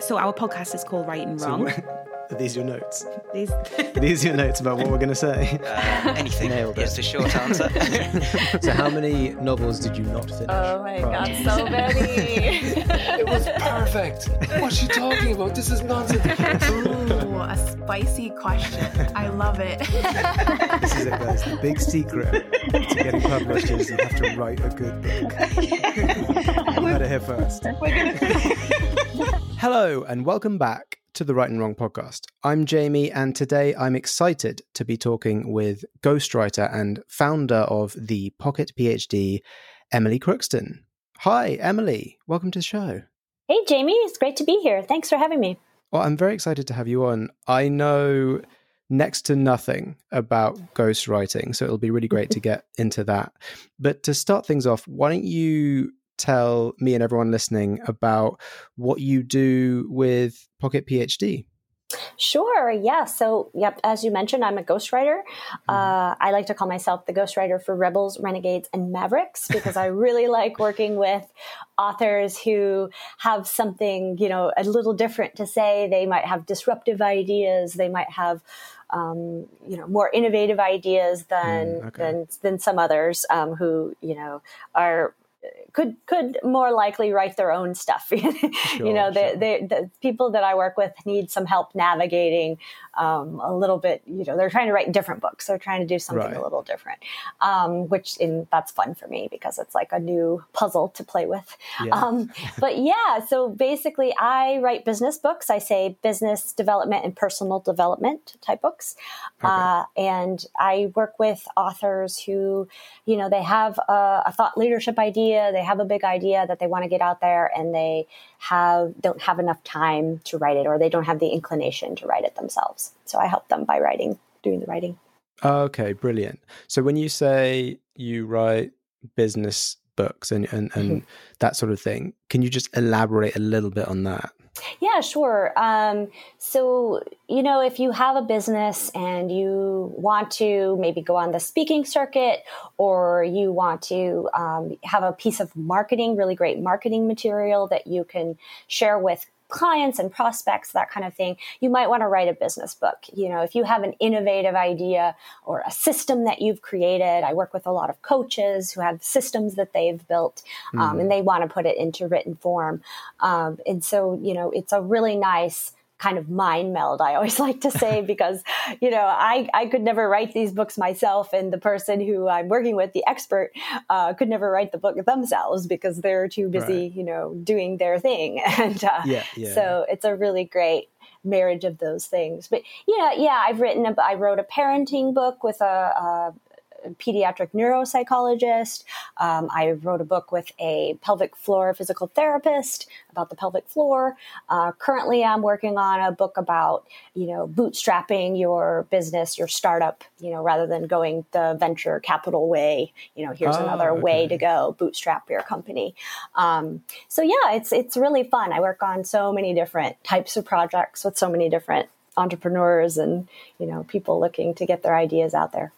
So our podcast is called Write and So Wrong. Are these your notes? These- Are these your notes about what we're going to say? Uh, anything Nailed is it. the short answer. so, how many novels did you not finish? Oh my prior god, so many. It was perfect. What's she talking about? This is nonsense. Ooh, a spicy question. I love it. This is it, guys. The big secret to getting published is you have to write a good book. you heard it here first. Hello, and welcome back to the Write and Wrong podcast. I'm Jamie, and today I'm excited to be talking with ghostwriter and founder of the Pocket PhD, Emily Crookston. Hi, Emily. Welcome to the show. Hey, Jamie, it's great to be here. Thanks for having me. Well, I'm very excited to have you on. I know next to nothing about ghostwriting, so it'll be really great to get into that. But to start things off, why don't you tell me and everyone listening about what you do with Pocket PhD? Sure, yeah. So, yep, as you mentioned, I'm a ghostwriter. Uh, I like to call myself the ghostwriter for Rebels, Renegades, and Mavericks because I really like working with authors who have something, you know, a little different to say. They might have disruptive ideas. They might have, um, you know, more innovative ideas than Mm, okay. than than some others um, who, you know, are could could more likely write their own stuff. you know, the, sure. the the people that I work with need some help navigating um, a little bit. You know, they're trying to write different books. They're trying to do something Right. a little different, um, which in that's fun for me because it's like a new puzzle to play with. Yeah. Um, but yeah, so basically, I write business books. I say business development and personal development type books, uh, and I work with authors who, you know, they have a, a thought leadership idea. They have a big idea that they want to get out there, and they have don't have enough time to write it, or they don't have the inclination to write it themselves. So I help them by writing, doing the writing. Okay, brilliant. So when you say you write business books and, and, and mm-hmm. that sort of thing, can you just elaborate a little bit on that? Yeah, sure. Um, so, you know, if you have a business and you want to maybe go on the speaking circuit or you want to um, have a piece of marketing, really great marketing material that you can share with clients and prospects, that kind of thing, you might want to write a business book. You know, if you have an innovative idea or a system that you've created, I work with a lot of coaches who have systems that they've built um, and they want to put it into written form. Um, and so, you know, it's a really nice kind of mind meld, I always like to say, because, you know, I, I could never write these books myself, and the person who I'm working with, the expert, uh, could never write the book themselves because they're too busy, Right. you know, doing their thing. And uh, Yeah, yeah. so it's a really great marriage of those things. But yeah, yeah, I've written, a, I wrote a parenting book with a, a pediatric neuropsychologist. Um, I wrote a book with a pelvic floor physical therapist about the pelvic floor. Uh, currently, I'm working on a book about you know bootstrapping your business, your startup. You know, rather than going the venture capital way. You know, here's Ah, another way to go bootstrap your company. Um, so yeah, it's it's really fun. I work on so many different types of projects with so many different entrepreneurs and you know people looking to get their ideas out there.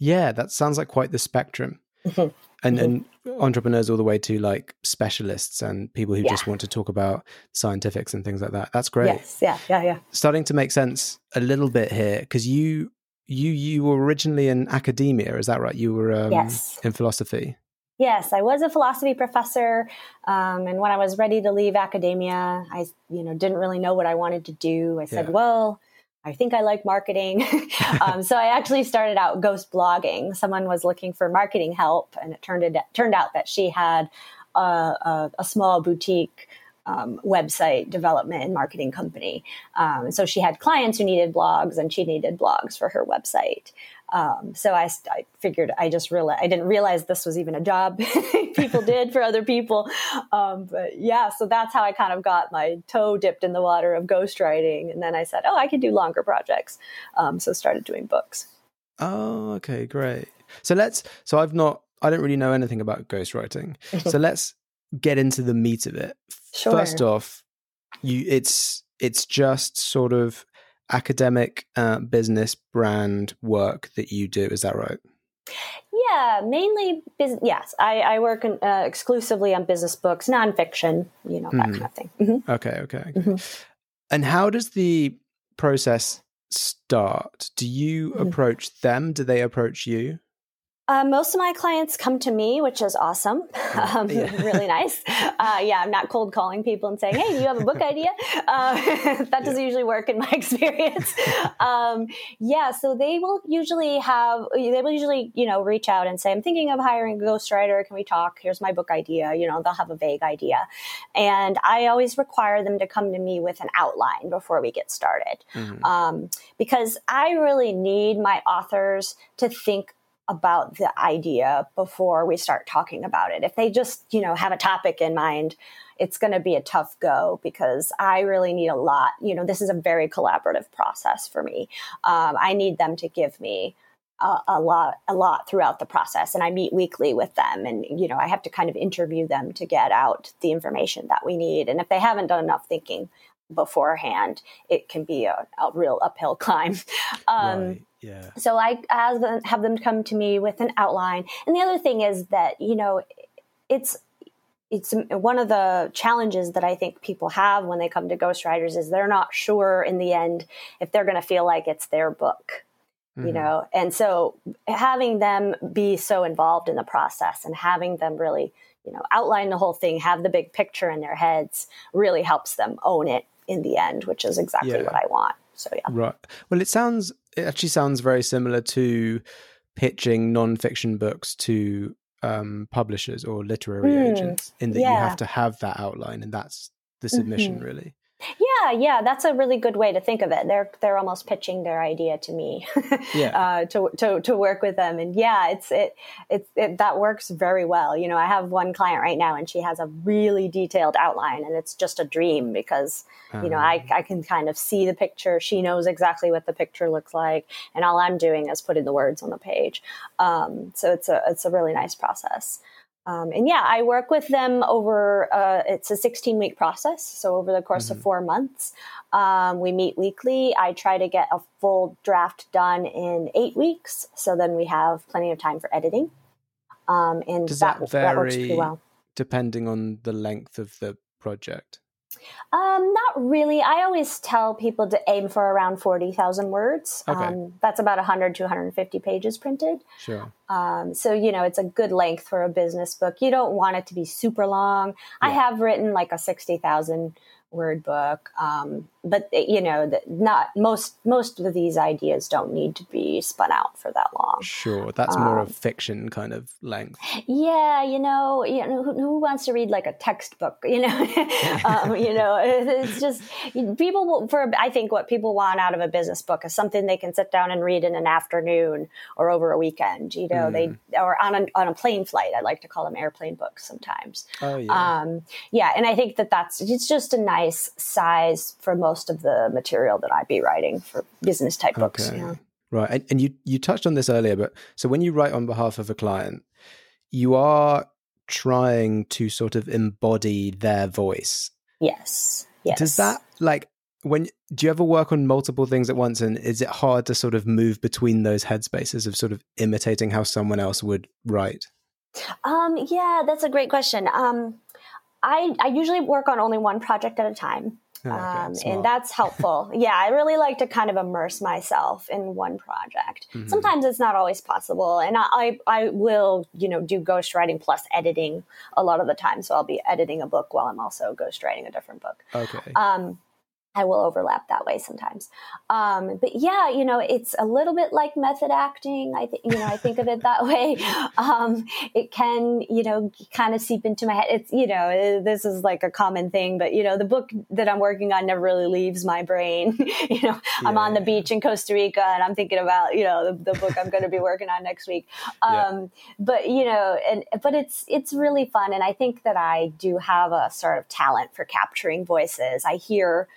Yeah, that sounds like quite the spectrum. Mhm. And and entrepreneurs all the way to like specialists and people who Yeah. just want to talk about scientifics and things like that. That's great. Yes, yeah, yeah, yeah. Starting to make sense a little bit here because you you you were originally in academia, is that right? You were um, Yes. in philosophy. Yes, I was a philosophy professor, um, and when I was ready to leave academia, I, you know, didn't really know what I wanted to do. I said, Yeah. "Well, I think I like marketing," um, so I actually started out ghost blogging. Someone was looking for marketing help, and it turned it turned out that she had a, a, a small boutique um, website development and marketing company. Um, so she had clients who needed blogs, and she needed blogs for her website. Um, so I, I figured I just realized I didn't realize this was even a job people did for other people. Um, but yeah, so that's how I kind of got my toe dipped in the water of ghostwriting, and then I said, oh, I could do longer projects. Um, so started doing books. Oh, okay, great. So let's. So I've not. I don't really know anything about ghostwriting. so let's get into the meat of it. Sure. First off, you it's it's just sort of academic uh, business brand work that you do. Is that right? Yeah, mainly business. Yes, I, I work in, uh, exclusively on business books, nonfiction, you know, that Mhm. kind of thing. Mhm. Okay, okay. Mhm. And how does the process start? Do you Mhm. approach them? Do they approach you? Uh, most of my clients come to me, which is awesome. Um, Yeah. really nice. Uh, yeah, I'm not cold calling people and saying, "Hey, do you have a book idea?" Uh, that doesn't usually work in my experience. um, yeah, so they will usually have they will usually you know reach out and say, "I'm thinking of hiring a ghostwriter. Can we talk? Here's my book idea." You know, they'll have a vague idea, and I always require them to come to me with an outline before we get started Mhm. um, because I really need my authors to think about the idea before we start talking about it. If they just, you know, have a topic in mind, it's going to be a tough go because I really need a lot. You know, this is a very collaborative process for me. Um, I need them to give me a, a lot, a lot throughout the process, and I meet weekly with them, and you know, I have to kind of interview them to get out the information that we need. And if they haven't done enough thinking beforehand, it can be a, a real uphill climb. Um, right. Yeah. so I have them, have them come to me with an outline. And the other thing is that, you know, it's it's one of the challenges that I think people have when they come to ghostwriters is they're not sure in the end if they're going to feel like it's their book you Mhm. know and so having them be so involved in the process and having them really you know outline the whole thing have the big picture in their heads really helps them own it in the end which is exactly Yeah. what i want so yeah Right. Well, it sounds, it actually sounds very similar to pitching non-fiction books to um, publishers or literary Mm, agents in that you have to have that outline and that's the submission Mhm. really. Yeah yeah that's a really good way to think of it. They're they're almost pitching their idea to me. Yeah. uh, to, to to work with them. And yeah it's it, it it that works very well. You know i have one client right now and she has a really detailed outline and it's just a dream because you know I, Um, I can kind of see the picture. She knows exactly what the picture looks like and all i'm doing is putting the words on the page. Um, so it's a it's a really nice process um, and yeah i work with them over uh, it's a 16 week process. So over the course Mhm. of four months um, we meet weekly. I try to get a full draft done in eight weeks. So then we have plenty of time for editing. Um, and Does that, that that works pretty well. depending on the length of the project. Um, not really. I always tell people to aim for around 40,000 words. Okay. Um, that's about 100 to 150 pages printed. Sure. Um, so, you know, it's a good length for a business book. You don't want it to be super long. I have written like a 60,000 word book. Um, but you know, that not most, most of these ideas don't need to be spun out for that long. Sure. That's more Um, of fiction kind of length. Yeah, you know, you know, who, who wants to read like a textbook? You know, um, you know, it's just people will, for. I think what people want out of a business book is something they can sit down and read in an afternoon or over a weekend. You know, they or on a on a plane flight. I like to call them airplane books sometimes. Oh yeah. Um, yeah, and I think that that's it's just a nice size for most of the material that I'd be writing for business type books. Okay. Yeah. Right. And, and you you touched on this earlier, but so when you write on behalf of a client, you are trying to sort of embody their voice. Yes. Yes. Does that like when do you ever work on multiple things at once and is it hard to sort of move between those headspaces of sort of imitating how someone else would write? Um, yeah, that's a great question. Um, I, I usually work on only one project at a time. Oh, okay, um, and that's helpful. yeah, I really like to kind of immerse myself in one project. Mhm. Sometimes it's not always possible, and I, I I will you know do ghostwriting plus editing a lot of the time. So I'll be editing a book while I'm also ghostwriting a different book. Okay. Um, I will overlap that way sometimes. Um, but yeah, you know, it's a little bit like method acting. I think, you know, I think of it that way. Um, it can, you know, kind of seep into my head. It's, you know, this is like a common thing, but you know, the book that I'm working on never really leaves my brain. you know, I'm on the Yeah. beach in Costa Rica and I'm thinking about, you know, the, the book I'm going to be working on next week. Yeah. Um, but you know, and, but it's, it's really fun. And I think that I do have a sort of talent for capturing voices. I hear,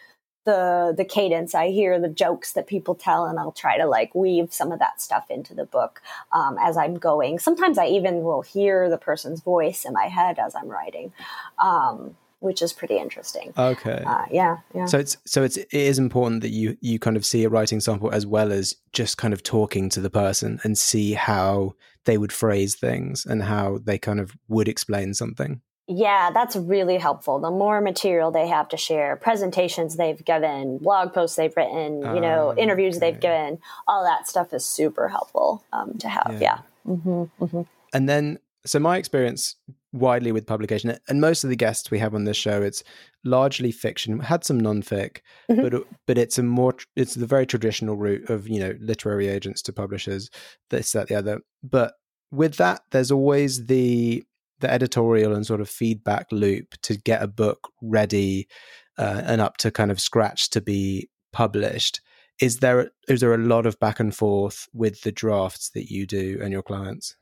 the the cadence i hear the jokes that people tell and i'll try to like weave some of that stuff into the book um, as i'm going sometimes i even will hear the person's voice in my head as i'm writing um, which is pretty interesting. Okay. Uh, yeah, yeah. So it's so it's it is important that you you kind of see a writing sample as well as just kind of talking to the person and see how they would phrase things and how they kind of would explain something. Yeah, that's really helpful. The more material they have to share, presentations they've given, blog posts they've written, you know, Ah, interviews they've given, all that stuff is super helpful um, to have. Yeah. Yeah. hmm hmm And then, so my experience widely with publication, and most of the guests we have on this show, it's largely fiction. We had some non-fic, Mhm. but but it's a more it's the very traditional route of you know literary agents to publishers, this that the other. But with that, there's always the the editorial and sort of feedback loop to get a book ready uh, and up to kind of scratch to be published. Is there is there a lot of back and forth with the drafts that you do and your clients?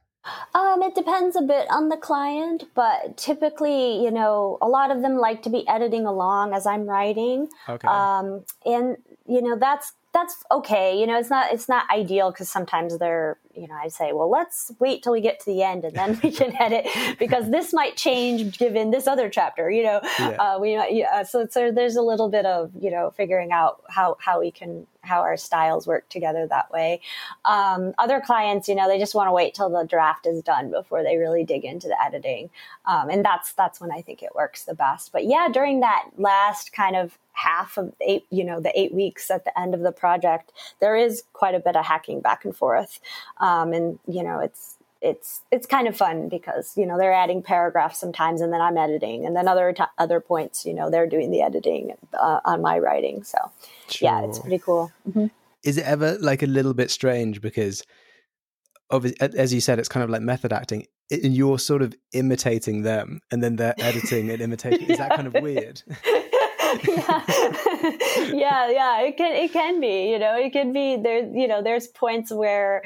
Um, it depends a bit on the client, but typically, you know, a lot of them like to be editing along as I'm writing. Okay. Um, and you know, that's that's okay. You know, it's not it's not ideal because sometimes they're, you know, I say, well, let's wait till we get to the end and then we can edit because this might change given this other chapter. You know, Yeah. uh, we yeah, so so there's a little bit of you know figuring out how how we can how our styles work together that way. Um, other clients, you know, they just want to wait till the draft is done before they really dig into the editing, um, and that's that's when I think it works the best. But yeah, during that last kind of half of eight, you know, the eight weeks at the end of the project, there is quite a bit of hacking back and forth, um, and you know, it's it's it's kind of fun because you know they're adding paragraphs sometimes and then I'm editing and then other t- other points you know they're doing the editing uh, on my writing so yeah it's pretty cool Mhm. Is it ever like a little bit strange because, as you said, it's kind of like method acting, and you're sort of imitating them, and then they're editing and imitating. Is that kind of weird? yeah. yeah, yeah, it can it can be, you know, it can be there, you know, there's points where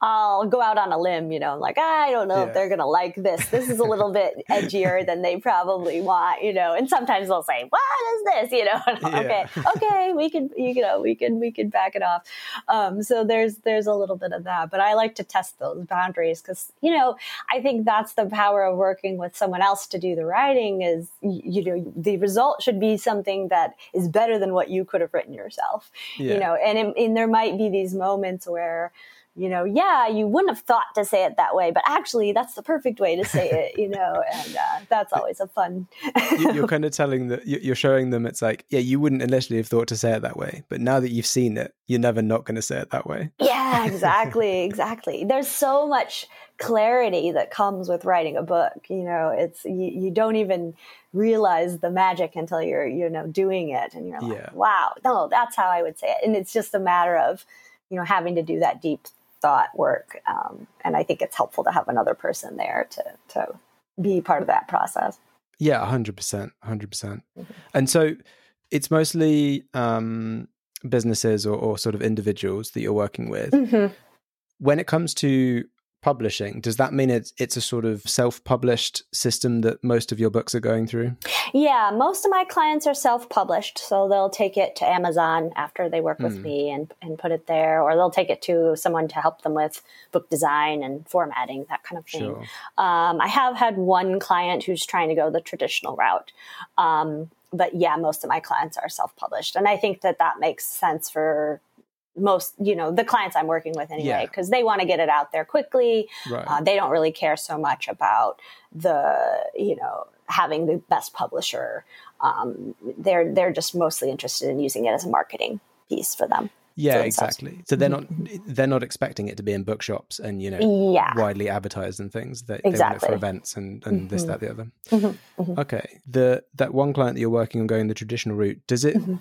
I'll go out on a limb, you know, I'm like, I don't know Yeah. if they're gonna like this. This is a little bit edgier than they probably want, you know. And sometimes they'll say, What is this? You know, I'm, okay, okay, we can you know, we can we can back it off. Um, so there's there's a little bit of that. But I like to test those boundaries because, you know, I think that's the power of working with someone else to do the writing is you know, the result should be something that is better than what you could have written yourself Yeah. you know and, it- and there might be these moments where you know yeah you wouldn't have thought to say it that way but actually that's the perfect way to say it you know and uh, that's always a fun You- you're kind of telling that you're showing them it's like, yeah, you wouldn't initially have thought to say it that way, but now that you've seen it, you're never not going to say it that way. yeah exactly exactly there's so much clarity that comes with writing a book you know it's you, you don't even realize the magic until you're you know doing it and you're like Yeah. wow no that's how i would say it and it's just a matter of you know having to do that deep thought work um, and i think it's helpful to have another person there to to be part of that process Yeah, hundred percent, hundred percent. And so it's mostly um, businesses or, or sort of individuals that you're working with. Mhm. When it comes to publishing, does that mean it's it's a sort of self-published system that most of your books are going through? Yeah, most of my clients are self-published, so they'll take it to Amazon after they work with Hmm. me and and put it there, or they'll take it to someone to help them with book design and formatting, that kind of thing. Sure. Um, I have had one client who's trying to go the traditional route, um, but yeah, most of my clients are self-published, and I think that that makes sense for most, you know, the clients I'm working with anyway, Yeah. because they want to get it out there quickly. Right. Uh, they don't really care so much about the, you know, having the best publisher. Um, they're they're just mostly interested in using it as a marketing piece for them. yeah, exactly. So they're not they're not expecting it to be in bookshops and you know Yeah, widely advertised and things. They, they want it Exactly. for events and, and this, Mhm. that, the other. Mhm, mhm. Okay. The that one client that you're working on going the traditional route, does it Mhm.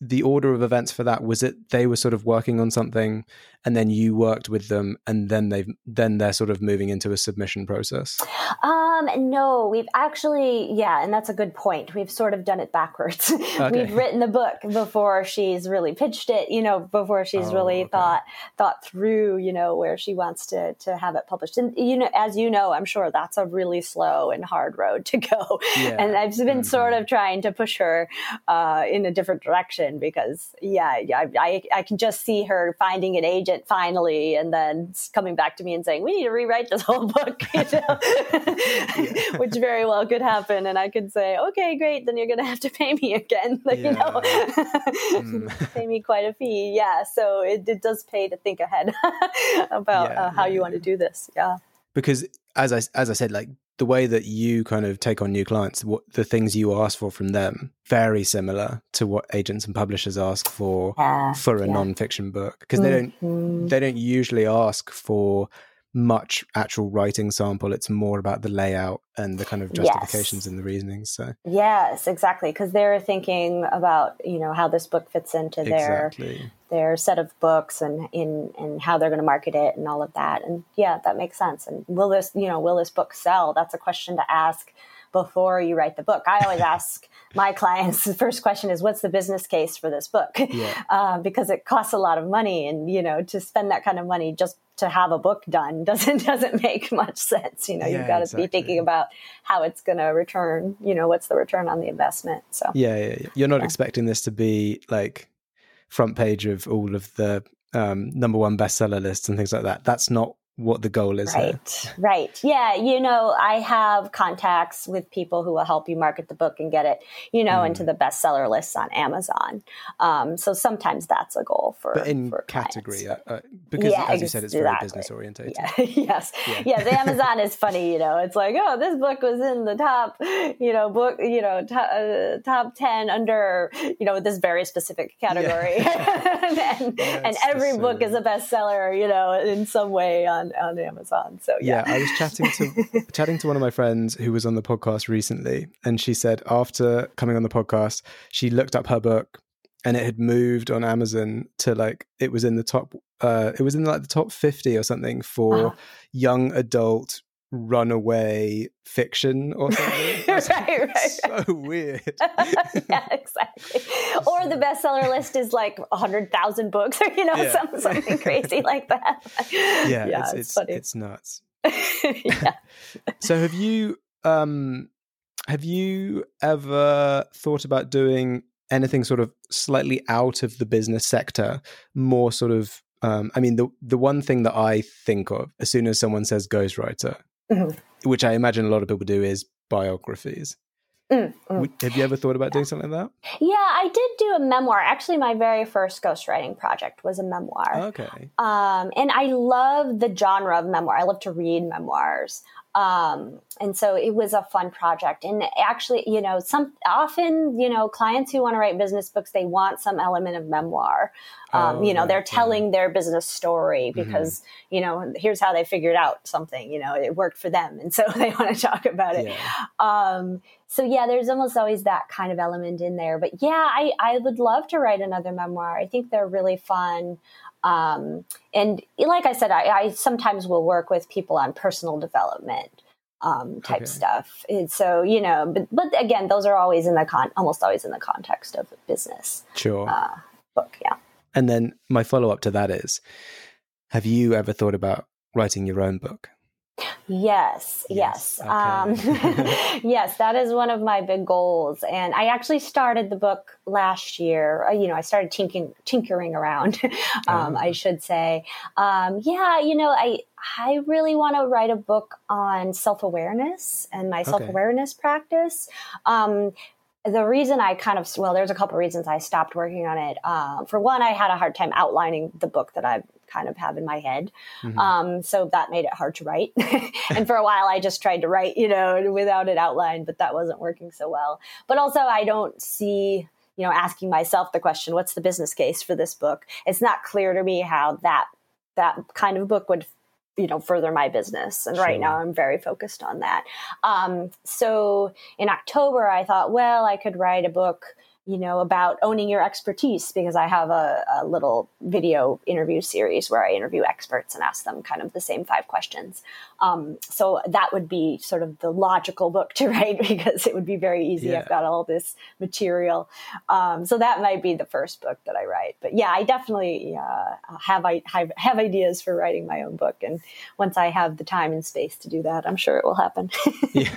The order of events for that, was it they were sort of working on something and then you worked with them and then they've then they're sort of moving into a submission process? Um, no, we've actually, yeah, and that's a good point. We've sort of done it backwards. We've written the book before she's really pitched it, you know, before she's Oh, really okay. thought thought through, you know, where she wants to to have it published. And you know, as you know, I'm sure that's a really slow and hard road to go. Yeah. And I've been sort Mhm. of trying to push her uh, in a different direction because, yeah, yeah, I, I, I can just see her finding an agent it finally, and then coming back to me and saying, we need to rewrite this whole book, you know? which very well could happen. And I could say, okay, great, then you're going to have to pay me again, like you know, mm. pay me quite a fee. Yeah. So it, it does pay to think ahead about yeah, uh, how yeah, you want to do this. Yeah. Because as I, as I said, like the way that you kind of take on new clients, what the things you ask for from them, very similar to what agents and publishers ask for yeah, for a yeah. non-fiction book because they don't mm-hmm. they don't usually ask for much actual writing sample. It's more about the layout and the kind of justifications yes. and the reasonings. So yes, exactly, because they're thinking about you know how this book fits into exactly. their their set of books and in and how they're going to market it and all of that. And yeah, that makes sense. And will this you know will this book sell? That's a question to ask before you write the book. I always ask my clients the first question is, "What's the business case for this book?" Yeah. Uh, because it costs a lot of money, and you know, to spend that kind of money just to have a book done doesn't doesn't make much sense. You know, yeah, you've got to exactly. be thinking about how it's going to return. You know, what's the return on the investment? So yeah, yeah, yeah. you're not expecting this to be like front page of all of the um, number one bestseller lists and things like that. That's not what the goal is. Right, here. right. Yeah, you know, I have contacts with people who will help you market the book and get it, you know, mm. into the bestseller lists on Amazon. Um, so sometimes that's a goal for. But in for category, uh, uh, because yeah, as you said, it's very business oriented. Yeah. yes, yeah. yeah. The Amazon is funny. You know, it's like, oh, this book was in the top, you know, book, you know, top, uh, top ten under, you know, this very specific category, yeah. and, and every book is a bestseller, you know, in some way on on, on Amazon. So yeah. yeah, I was chatting to chatting to one of my friends who was on the podcast recently, and she said after coming on the podcast, she looked up her book and it had moved on Amazon to like it was in the top uh it was in like the top 50 or something for uh-huh. young adult runaway fiction or something. right, right, right. So weird. yeah, exactly. Or the bestseller list is like a hundred thousand books, or you know, yeah. some, something crazy like that. Yeah, yeah it's it's, it's, it's nuts. yeah. so have you um have you ever thought about doing anything sort of slightly out of the business sector, more sort of um, I mean, the the one thing that I think of as soon as someone says ghostwriter mm-hmm. which I imagine a lot of people do, is biographies. Mm, mm. Have you ever thought about doing something like that? Yeah, I did do a memoir. Actually, my very first ghostwriting project was a memoir. Okay. Um, and I love the genre of memoir. I love to read memoirs. Um, and so it was a fun project. And actually, you know, some often, you know, clients who want to write business books, they want some element of memoir. Um, oh, you know, they're telling their business story mm-hmm. because, mm-hmm. you know, here's how they figured out something, you know, it worked for them. And so they want to talk about it. Yeah. Um, so yeah, there's almost always that kind of element in there. But yeah, I, I would love to write another memoir. I think they're really fun. Um, and like I said, I, I, sometimes will work with people on personal development um, type okay. stuff. And so you know, but but again, those are always in the con, almost always in the context of business. Sure. Uh, book, yeah. And then my follow up to that is, have you ever thought about writing your own book? Yes, yes. yes. Okay. Um, yes, that is one of my big goals. And I actually started the book last year. Uh, you know, I started tinkering, tinkering around, um, I oh. should say. Um, yeah, you know, I, I really want to write a book on self awareness and my self awareness okay. practice. Um, the reason I kind of well, there's a couple reasons I stopped working on it. Uh, for one, I had a hard time outlining the book that I kind of have in my head, mm-hmm. um, so that made it hard to write. and for a while, I just tried to write, you know, without it outlined, but that wasn't working so well. But also, I don't see you know asking myself the question what's the business case for this book it's not clear to me how that that kind of book would you know further my business and sure. right now i'm very focused on that um, so in october i thought well i could write a book you know, about owning your expertise because I have a, a, little video interview series where I interview experts and ask them kind of the same five questions. Um, so that would be sort of the logical book to write because it would be very easy. Yeah. I've got all this material. Um, so that might be the first book that I write. But yeah, I definitely uh, have, I have, have ideas for writing my own book. And once I have the time and space to do that, I'm sure it will happen. yeah.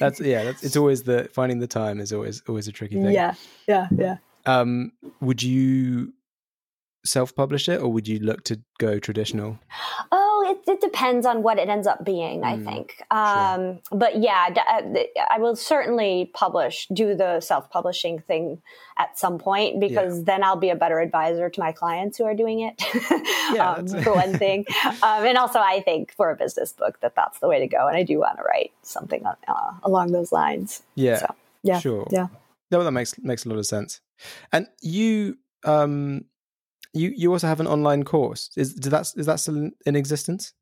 That's, yeah, that's, it's always the, finding the time is always, always a tricky thing. Yeah yeah, yeah. Um, would you self-publish it, or would you look to go traditional? Oh, it, it depends on what it ends up being, I Mm, think. Um, But yeah, d- uh, th- I will certainly publish, do the self publishing thing at some point because then I'll be a better advisor to my clients who are doing it, Yeah, um, that's- for one thing. um, and also, I think for a business book that that's the way to go. And I do want to write something uh, along those lines. Yeah, So, yeah. sure. Yeah. No, that makes makes a lot of sense. And you, um, you you also have an online course. Is that is that still in existence?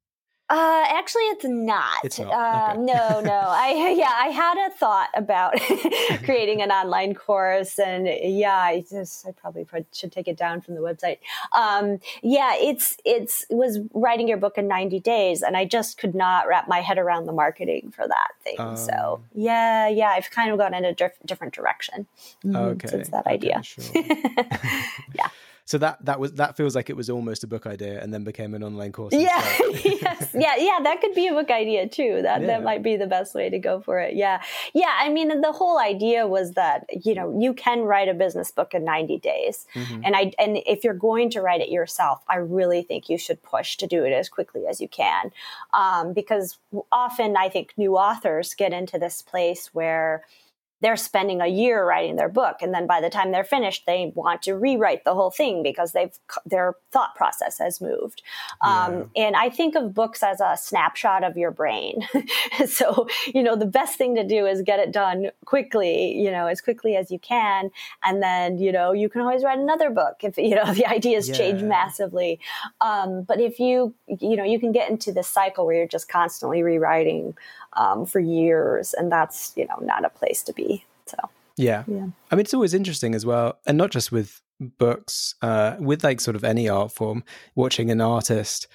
Uh, actually, it's not. It's not, Um, okay. No, no. I yeah, I had a thought about creating an online course, and yeah, I just I probably should take it down from the website. Um, yeah, it's it's it was writing your book in ninety days, and I just could not wrap my head around the marketing for that thing. Oh. so yeah, yeah, I've kind of gone in a diff- different direction mhm, Okay, since that okay, idea. sure. yeah. So that that was that feels like it was almost a book idea and then became an online course. Yeah, yes, yeah, yeah. That could be a book idea too. That Yeah. that might be the best way to go for it. Yeah, yeah. I mean, the whole idea was that you know you can write a business book in ninety days, Mhm. and I and if you're going to write it yourself, I really think you should push to do it as quickly as you can, um, because often I think new authors get into this place where they're spending a year writing their book and then by the time they're finished they want to rewrite the whole thing because they've their thought process has moved. Um, and i think of books as a snapshot of your brain. So you know the best thing to do is get it done quickly you know as quickly as you can. And then you know you can always write another book if you know the ideas change massively. Um, but if you you know you can get into this cycle where you're just constantly rewriting um, for years and that's you know not a place to be Yeah. Yeah. I mean, it's always interesting as well, and not just with books, uh, with like sort of any art form, watching an artist,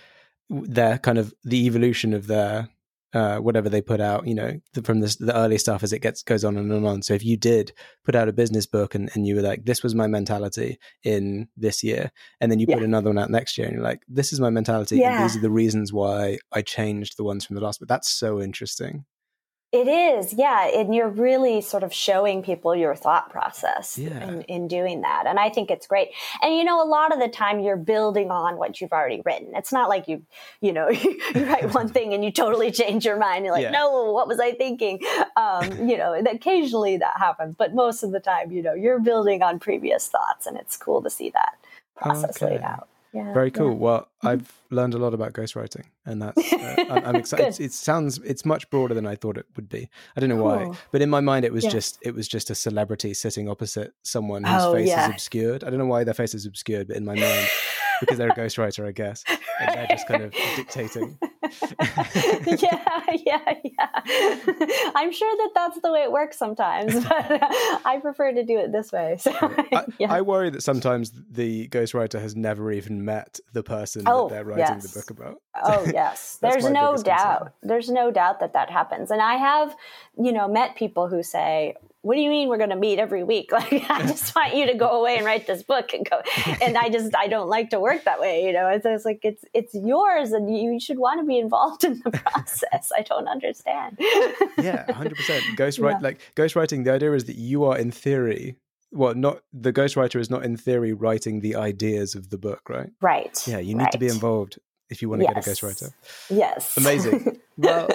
their kind of the evolution of their uh, whatever they put out, you know, the, from the, the early stuff as it gets goes on and on and on. So if you did put out a business book and, and you were like, this was my mentality in this year, and then you put Yeah. another one out next year, and you're like, this is my mentality, and these are the reasons why I changed the ones from the last. But that's so interesting. It is, yeah. And you're really sort of showing people your thought process Yeah. in, in doing that. And I think it's great. And, you know, a lot of the time you're building on what you've already written. It's not like you, you know, you write one thing and you totally change your mind. You're like, Yeah. no, what was I thinking? Um, you know, occasionally that happens. But most of the time, you know, you're building on previous thoughts. And it's cool to see that process laid out. Yeah. Very yeah. cool. Well, I've learned a lot about ghostwriting, and that's uh, I'm, I'm excited. It sounds it's much broader than I thought it would be. I don't know why, but in my mind, it was Yeah. just it was just a celebrity sitting opposite someone whose Oh, face yeah. is obscured. I don't know why their face is obscured, but in my mind, because they're a ghostwriter, I guess, and they're just kind of dictating. yeah, yeah, yeah. I'm sure that that's the way it works sometimes, but uh, I prefer to do it this way. So, I, yeah. I worry that sometimes the ghostwriter has never even met the person Oh, that they're writing yes. the book about. oh yes, there's no biggest concern. doubt. There's no doubt that that happens, and I have, you know, met people who say. What do you mean we're going to meet every week? Like I just want you to go away and write this book and go. And I just I don't like to work that way. You know, it's, it's like it's it's yours, and you should want to be involved in the process. I don't understand. yeah, hundred percent. Ghostwrite Yeah. like ghostwriting. The idea is that you are in theory, well, not the ghostwriter is not in theory writing the ideas of the book, right? Right. Yeah, you need to be involved if you want to get a ghostwriter. Yes. Amazing. well,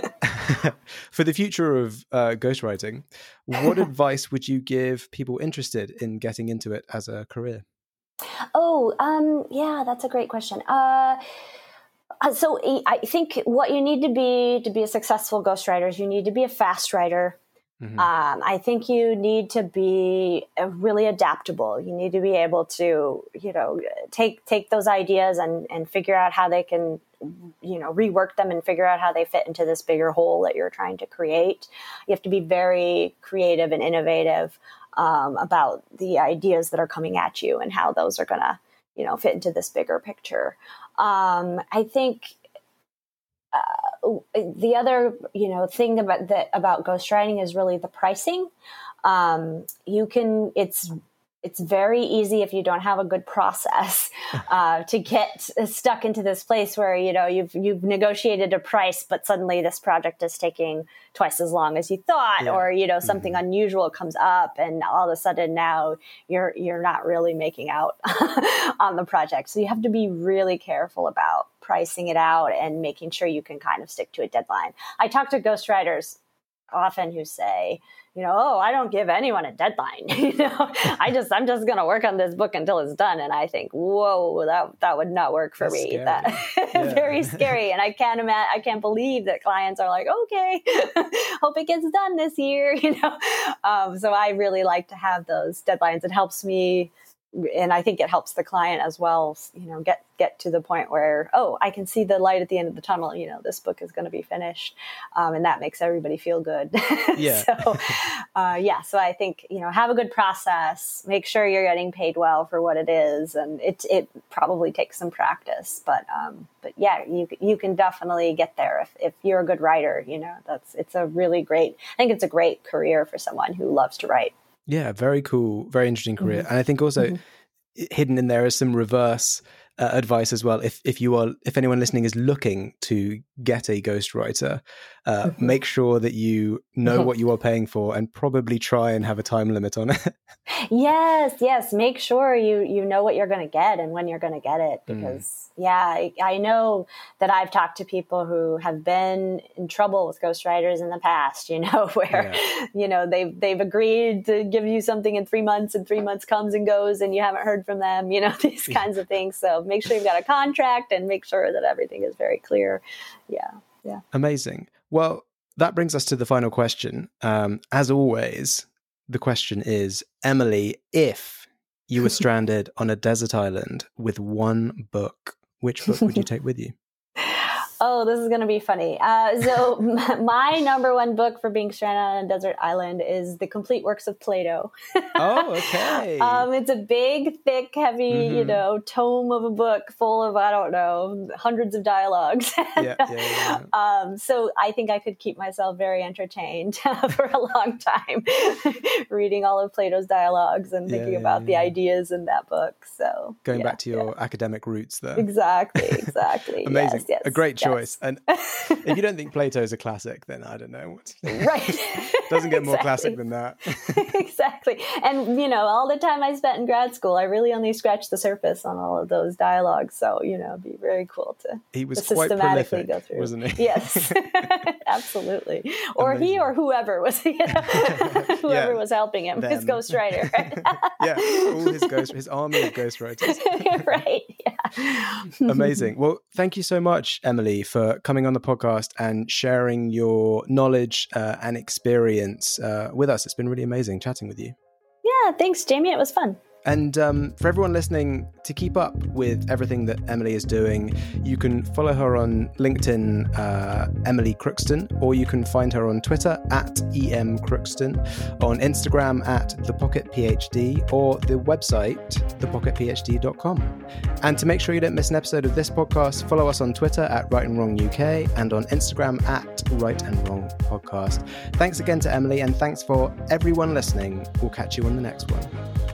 for the future of uh, ghostwriting, what advice would you give people interested in getting into it as a career? Oh, um, yeah, that's a great question. Uh, uh, so I think what you need to be to be a successful ghostwriter is you need to be a fast writer. Mhm. Um, I think you need to be uh, really adaptable. You need to be able to, you know, take take those ideas and and figure out how they can, you know, rework them and figure out how they fit into this bigger whole that you're trying to create. You have to be very creative and innovative um, about the ideas that are coming at you and how those are going to, you know, fit into this bigger picture. Um, I think uh, the other you know thing about that about ghostwriting is really the pricing um, you can it's it's very easy if you don't have a good process uh, to get stuck into this place where you know you've you've negotiated a price, but suddenly this project is taking twice as long as you thought, yeah. or you know something mm-hmm. unusual comes up, and all of a sudden now you're you're not really making out on the project. So you have to be really careful about pricing it out and making sure you can kind of stick to a deadline. I talk to ghostwriters often who say, you know, oh, I don't give anyone a deadline. you know, I just I'm just going to work on this book until it's done. And I think, whoa, that that would not work for That's me. Scary. That yeah. very scary. And I can't imagine. I can't believe that clients are like, okay, hope it gets done this year. You know, um, so I really like to have those deadlines. It helps me and I think it helps the client as well, you know, get get to the point where oh, I can see the light at the end of the tunnel. You know, this book is going to be finished, um, and that makes everybody feel good. Yeah. so, uh, yeah. So I think you know, have a good process. Make sure you're getting paid well for what it is, and it it probably takes some practice, but um, but yeah, you you can definitely get there if if you're a good writer. You know, that's it's a really great. I think it's a great career for someone who loves to write. Yeah, very cool, very interesting career. Mm-hmm. And I think also mm-hmm. hidden in there is some reverse uh, advice as well. If if you are if anyone listening is looking to get a ghostwriter, uh, mm-hmm. make sure that you know what you are paying for and probably try and have a time limit on it. yes, yes. Make sure you you know what you're going to get and when you're going to get it mm. because mm. Yeah, I, I, know that I've talked to people who have been in trouble with ghostwriters in the past. You know where yeah. you know they've they've agreed to give you something in three months and three months comes and goes and you haven't heard from them. You know these kinds of things. So make sure you've got a contract and make sure that everything is very clear. Yeah. Yeah. Amazing. Well, that brings us to the final question. Um, as always, the question is Emily, if you were stranded on a desert island with one book, which book would you take with you? Oh, this is going to be funny. Uh, so, my number one book for being stranded on a desert island is The Complete Works of Plato. oh, okay. um, it's a big, thick, heavy, mm-hmm. you know, tome of a book full of, I don't know, hundreds of dialogues. yeah, yeah, yeah. Um, so, I think I could keep myself very entertained for a long time reading all of Plato's dialogues and thinking yeah, about the ideas in that book. So, going back to your academic roots there. Exactly, exactly. Amazing. Yes, yes, a great choice. And if you don't think Plato is a classic, then I don't know what. right. Doesn't get more classic than that. exactly. And you know, all the time I spent in grad school, I really only scratched the surface on all of those dialogues. So you know, it'd be very cool to. He was to quite systematically prolific, go through. wasn't he? Yes, absolutely. Or Amazing. he or whoever was, you know, whoever yeah, was helping him, them. his ghostwriter. yeah, all his ghost, his army of ghostwriters. right. Yeah. Amazing. Well, thank you so much, Emily, for coming on the podcast and sharing your knowledge uh, and experience uh, with us. It's been really amazing chatting with you. Yeah, thanks, Jamie. It was fun. And um, for everyone listening, to keep up with everything that Emily is doing, you can follow her on LinkedIn, uh, Emily Crookston, or you can find her on Twitter at em crookston, on Instagram at thepocketphd, or the website thepocketphd.com. And to make sure you don't miss an episode of this podcast, follow us on Twitter at Write and Wrong UK and on Instagram at Write and Wrong Podcast. Thanks again to Emily, and thanks for everyone listening. We'll catch you on the next one.